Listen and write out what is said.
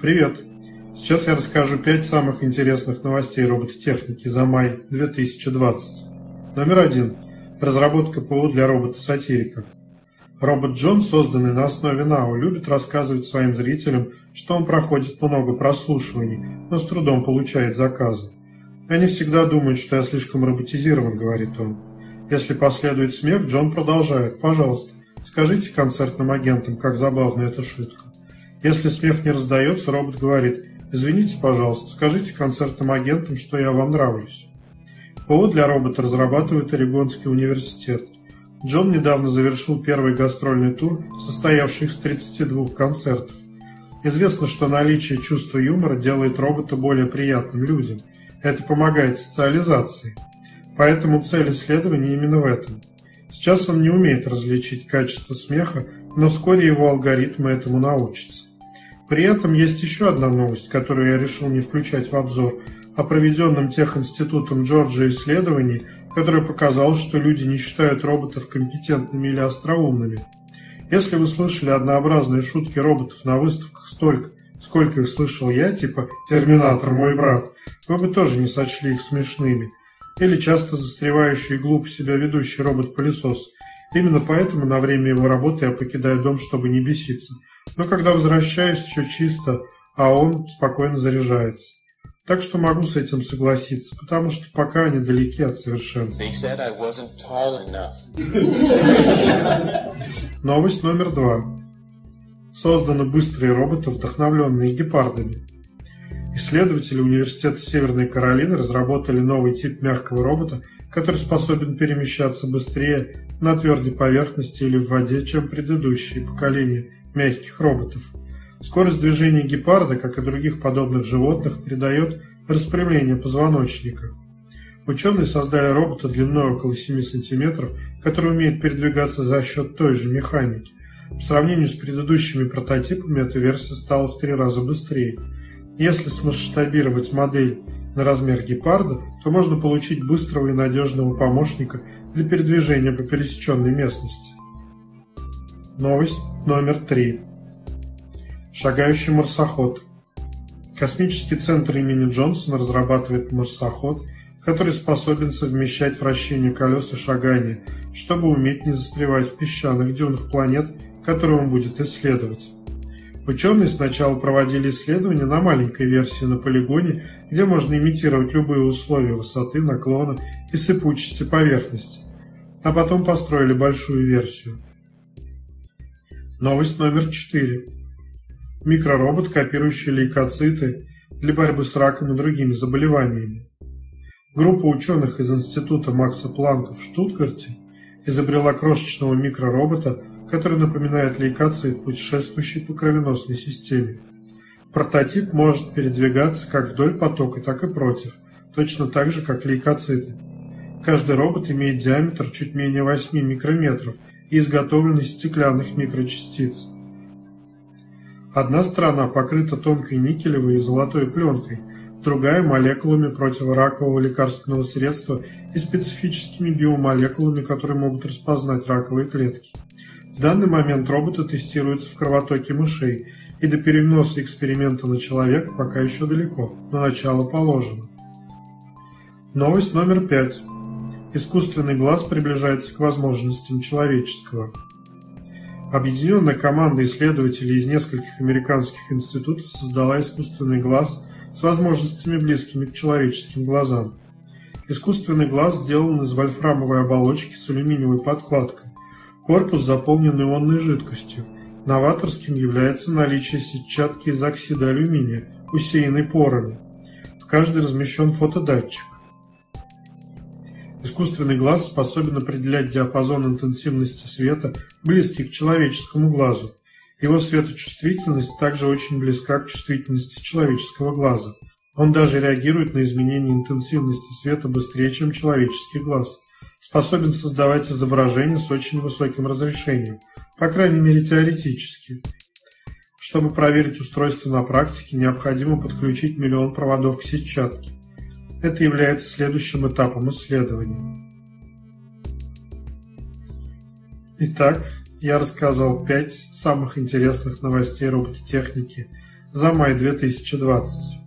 Привет! Сейчас я расскажу 5 самых интересных новостей робототехники за май 2020. Номер один. Разработка ПО для робота-сатирика. Робот Джон, созданный на основе НАО, любит рассказывать своим зрителям, что он проходит много прослушиваний, но с трудом получает заказы. «Они всегда думают, что я слишком роботизирован», — говорит он. Если последует смех, Джон продолжает. «Пожалуйста, скажите концертным агентам, как забавна эта шутка». Если смех не раздается, робот говорит «Извините, пожалуйста, скажите концертным агентам, что я вам нравлюсь». ПО для робота разрабатывает Орегонский университет. Джон недавно завершил первый гастрольный тур, состоявший из 32 концертов. Известно, что наличие чувства юмора делает робота более приятным людям. Это помогает социализации. Поэтому цель исследования именно в этом. Сейчас он не умеет различить качество смеха, но вскоре его алгоритмы этому научатся. При этом есть еще одна новость, которую я решил не включать в обзор, о проведенном техинститутом Джорджа исследовании, которое показало, что люди не считают роботов компетентными или остроумными. Если вы слышали однообразные шутки роботов на выставках столько, сколько их слышал я, типа «Терминатор, мой брат», вы бы тоже не сочли их смешными. Или часто застревающий и глупо себя ведущий робот-пылесос. Именно поэтому на время его работы я покидаю дом, чтобы не беситься. Но когда возвращаюсь, все чисто, а он спокойно заряжается. Так что могу с этим согласиться, потому что пока они далеки от совершенства. Новость номер два. Созданы быстрые роботы, вдохновленные гепардами. Исследователи Университета Северной Каролины разработали новый тип мягкого робота, который способен перемещаться быстрее на твердой поверхности или в воде, чем предыдущие поколения мягких роботов. Скорость движения гепарда, как и других подобных животных, придает распрямление позвоночника. Ученые создали робота длиной около 7 см, который умеет передвигаться за счет той же механики. По сравнению с предыдущими прототипами, эта версия стала в три раза быстрее. Если смасштабировать модель на размер гепарда, то можно получить быстрого и надежного помощника для передвижения по пересеченной местности. Новость номер три. Шагающий марсоход. Космический центр имени Джонсона разрабатывает марсоход, который способен совмещать вращение колес и шагание, чтобы уметь не застревать в песчаных дюнах планет, которые он будет исследовать. Ученые сначала проводили исследования на маленькой версии на полигоне, где можно имитировать любые условия высоты, наклона и сыпучести поверхности, а потом построили большую версию. Новость номер 4. Микроробот, копирующий лейкоциты для борьбы с раком и другими заболеваниями. Группа ученых из Института Макса Планка в Штутгарте изобрела крошечного микроробота, который напоминает лейкоцит, путешествующий по кровеносной системе. Прототип может передвигаться как вдоль потока, так и против, точно так же, как лейкоциты. Каждый робот имеет диаметр чуть менее 8 микрометров – изготовлен из стеклянных микрочастиц. Одна сторона покрыта тонкой никелевой и золотой пленкой, другая – молекулами противоракового лекарственного средства и специфическими биомолекулами, которые могут распознать раковые клетки. В данный момент роботы тестируются в кровотоке мышей, и до переноса эксперимента на человека пока еще далеко, но начало положено. Новость номер пять. Искусственный глаз приближается к возможностям человеческого. Объединенная команда исследователей из нескольких американских институтов создала искусственный глаз с возможностями близкими к человеческим глазам. Искусственный глаз сделан из вольфрамовой оболочки с алюминиевой подкладкой. Корпус заполнен ионной жидкостью. Новаторским является наличие сетчатки из оксида алюминия, усеянной порами. В каждой размещен фотодатчик. Искусственный глаз способен определять диапазон интенсивности света, близкий к человеческому глазу. Его светочувствительность также очень близка к чувствительности человеческого глаза. Он даже реагирует на изменения интенсивности света быстрее, чем человеческий глаз. Способен создавать изображения с очень высоким разрешением, по крайней мере теоретически. Чтобы проверить устройство на практике, необходимо подключить миллион проводов к сетчатке. Это является следующим этапом исследования. Итак, я рассказал пять самых интересных новостей робототехники за май 2020.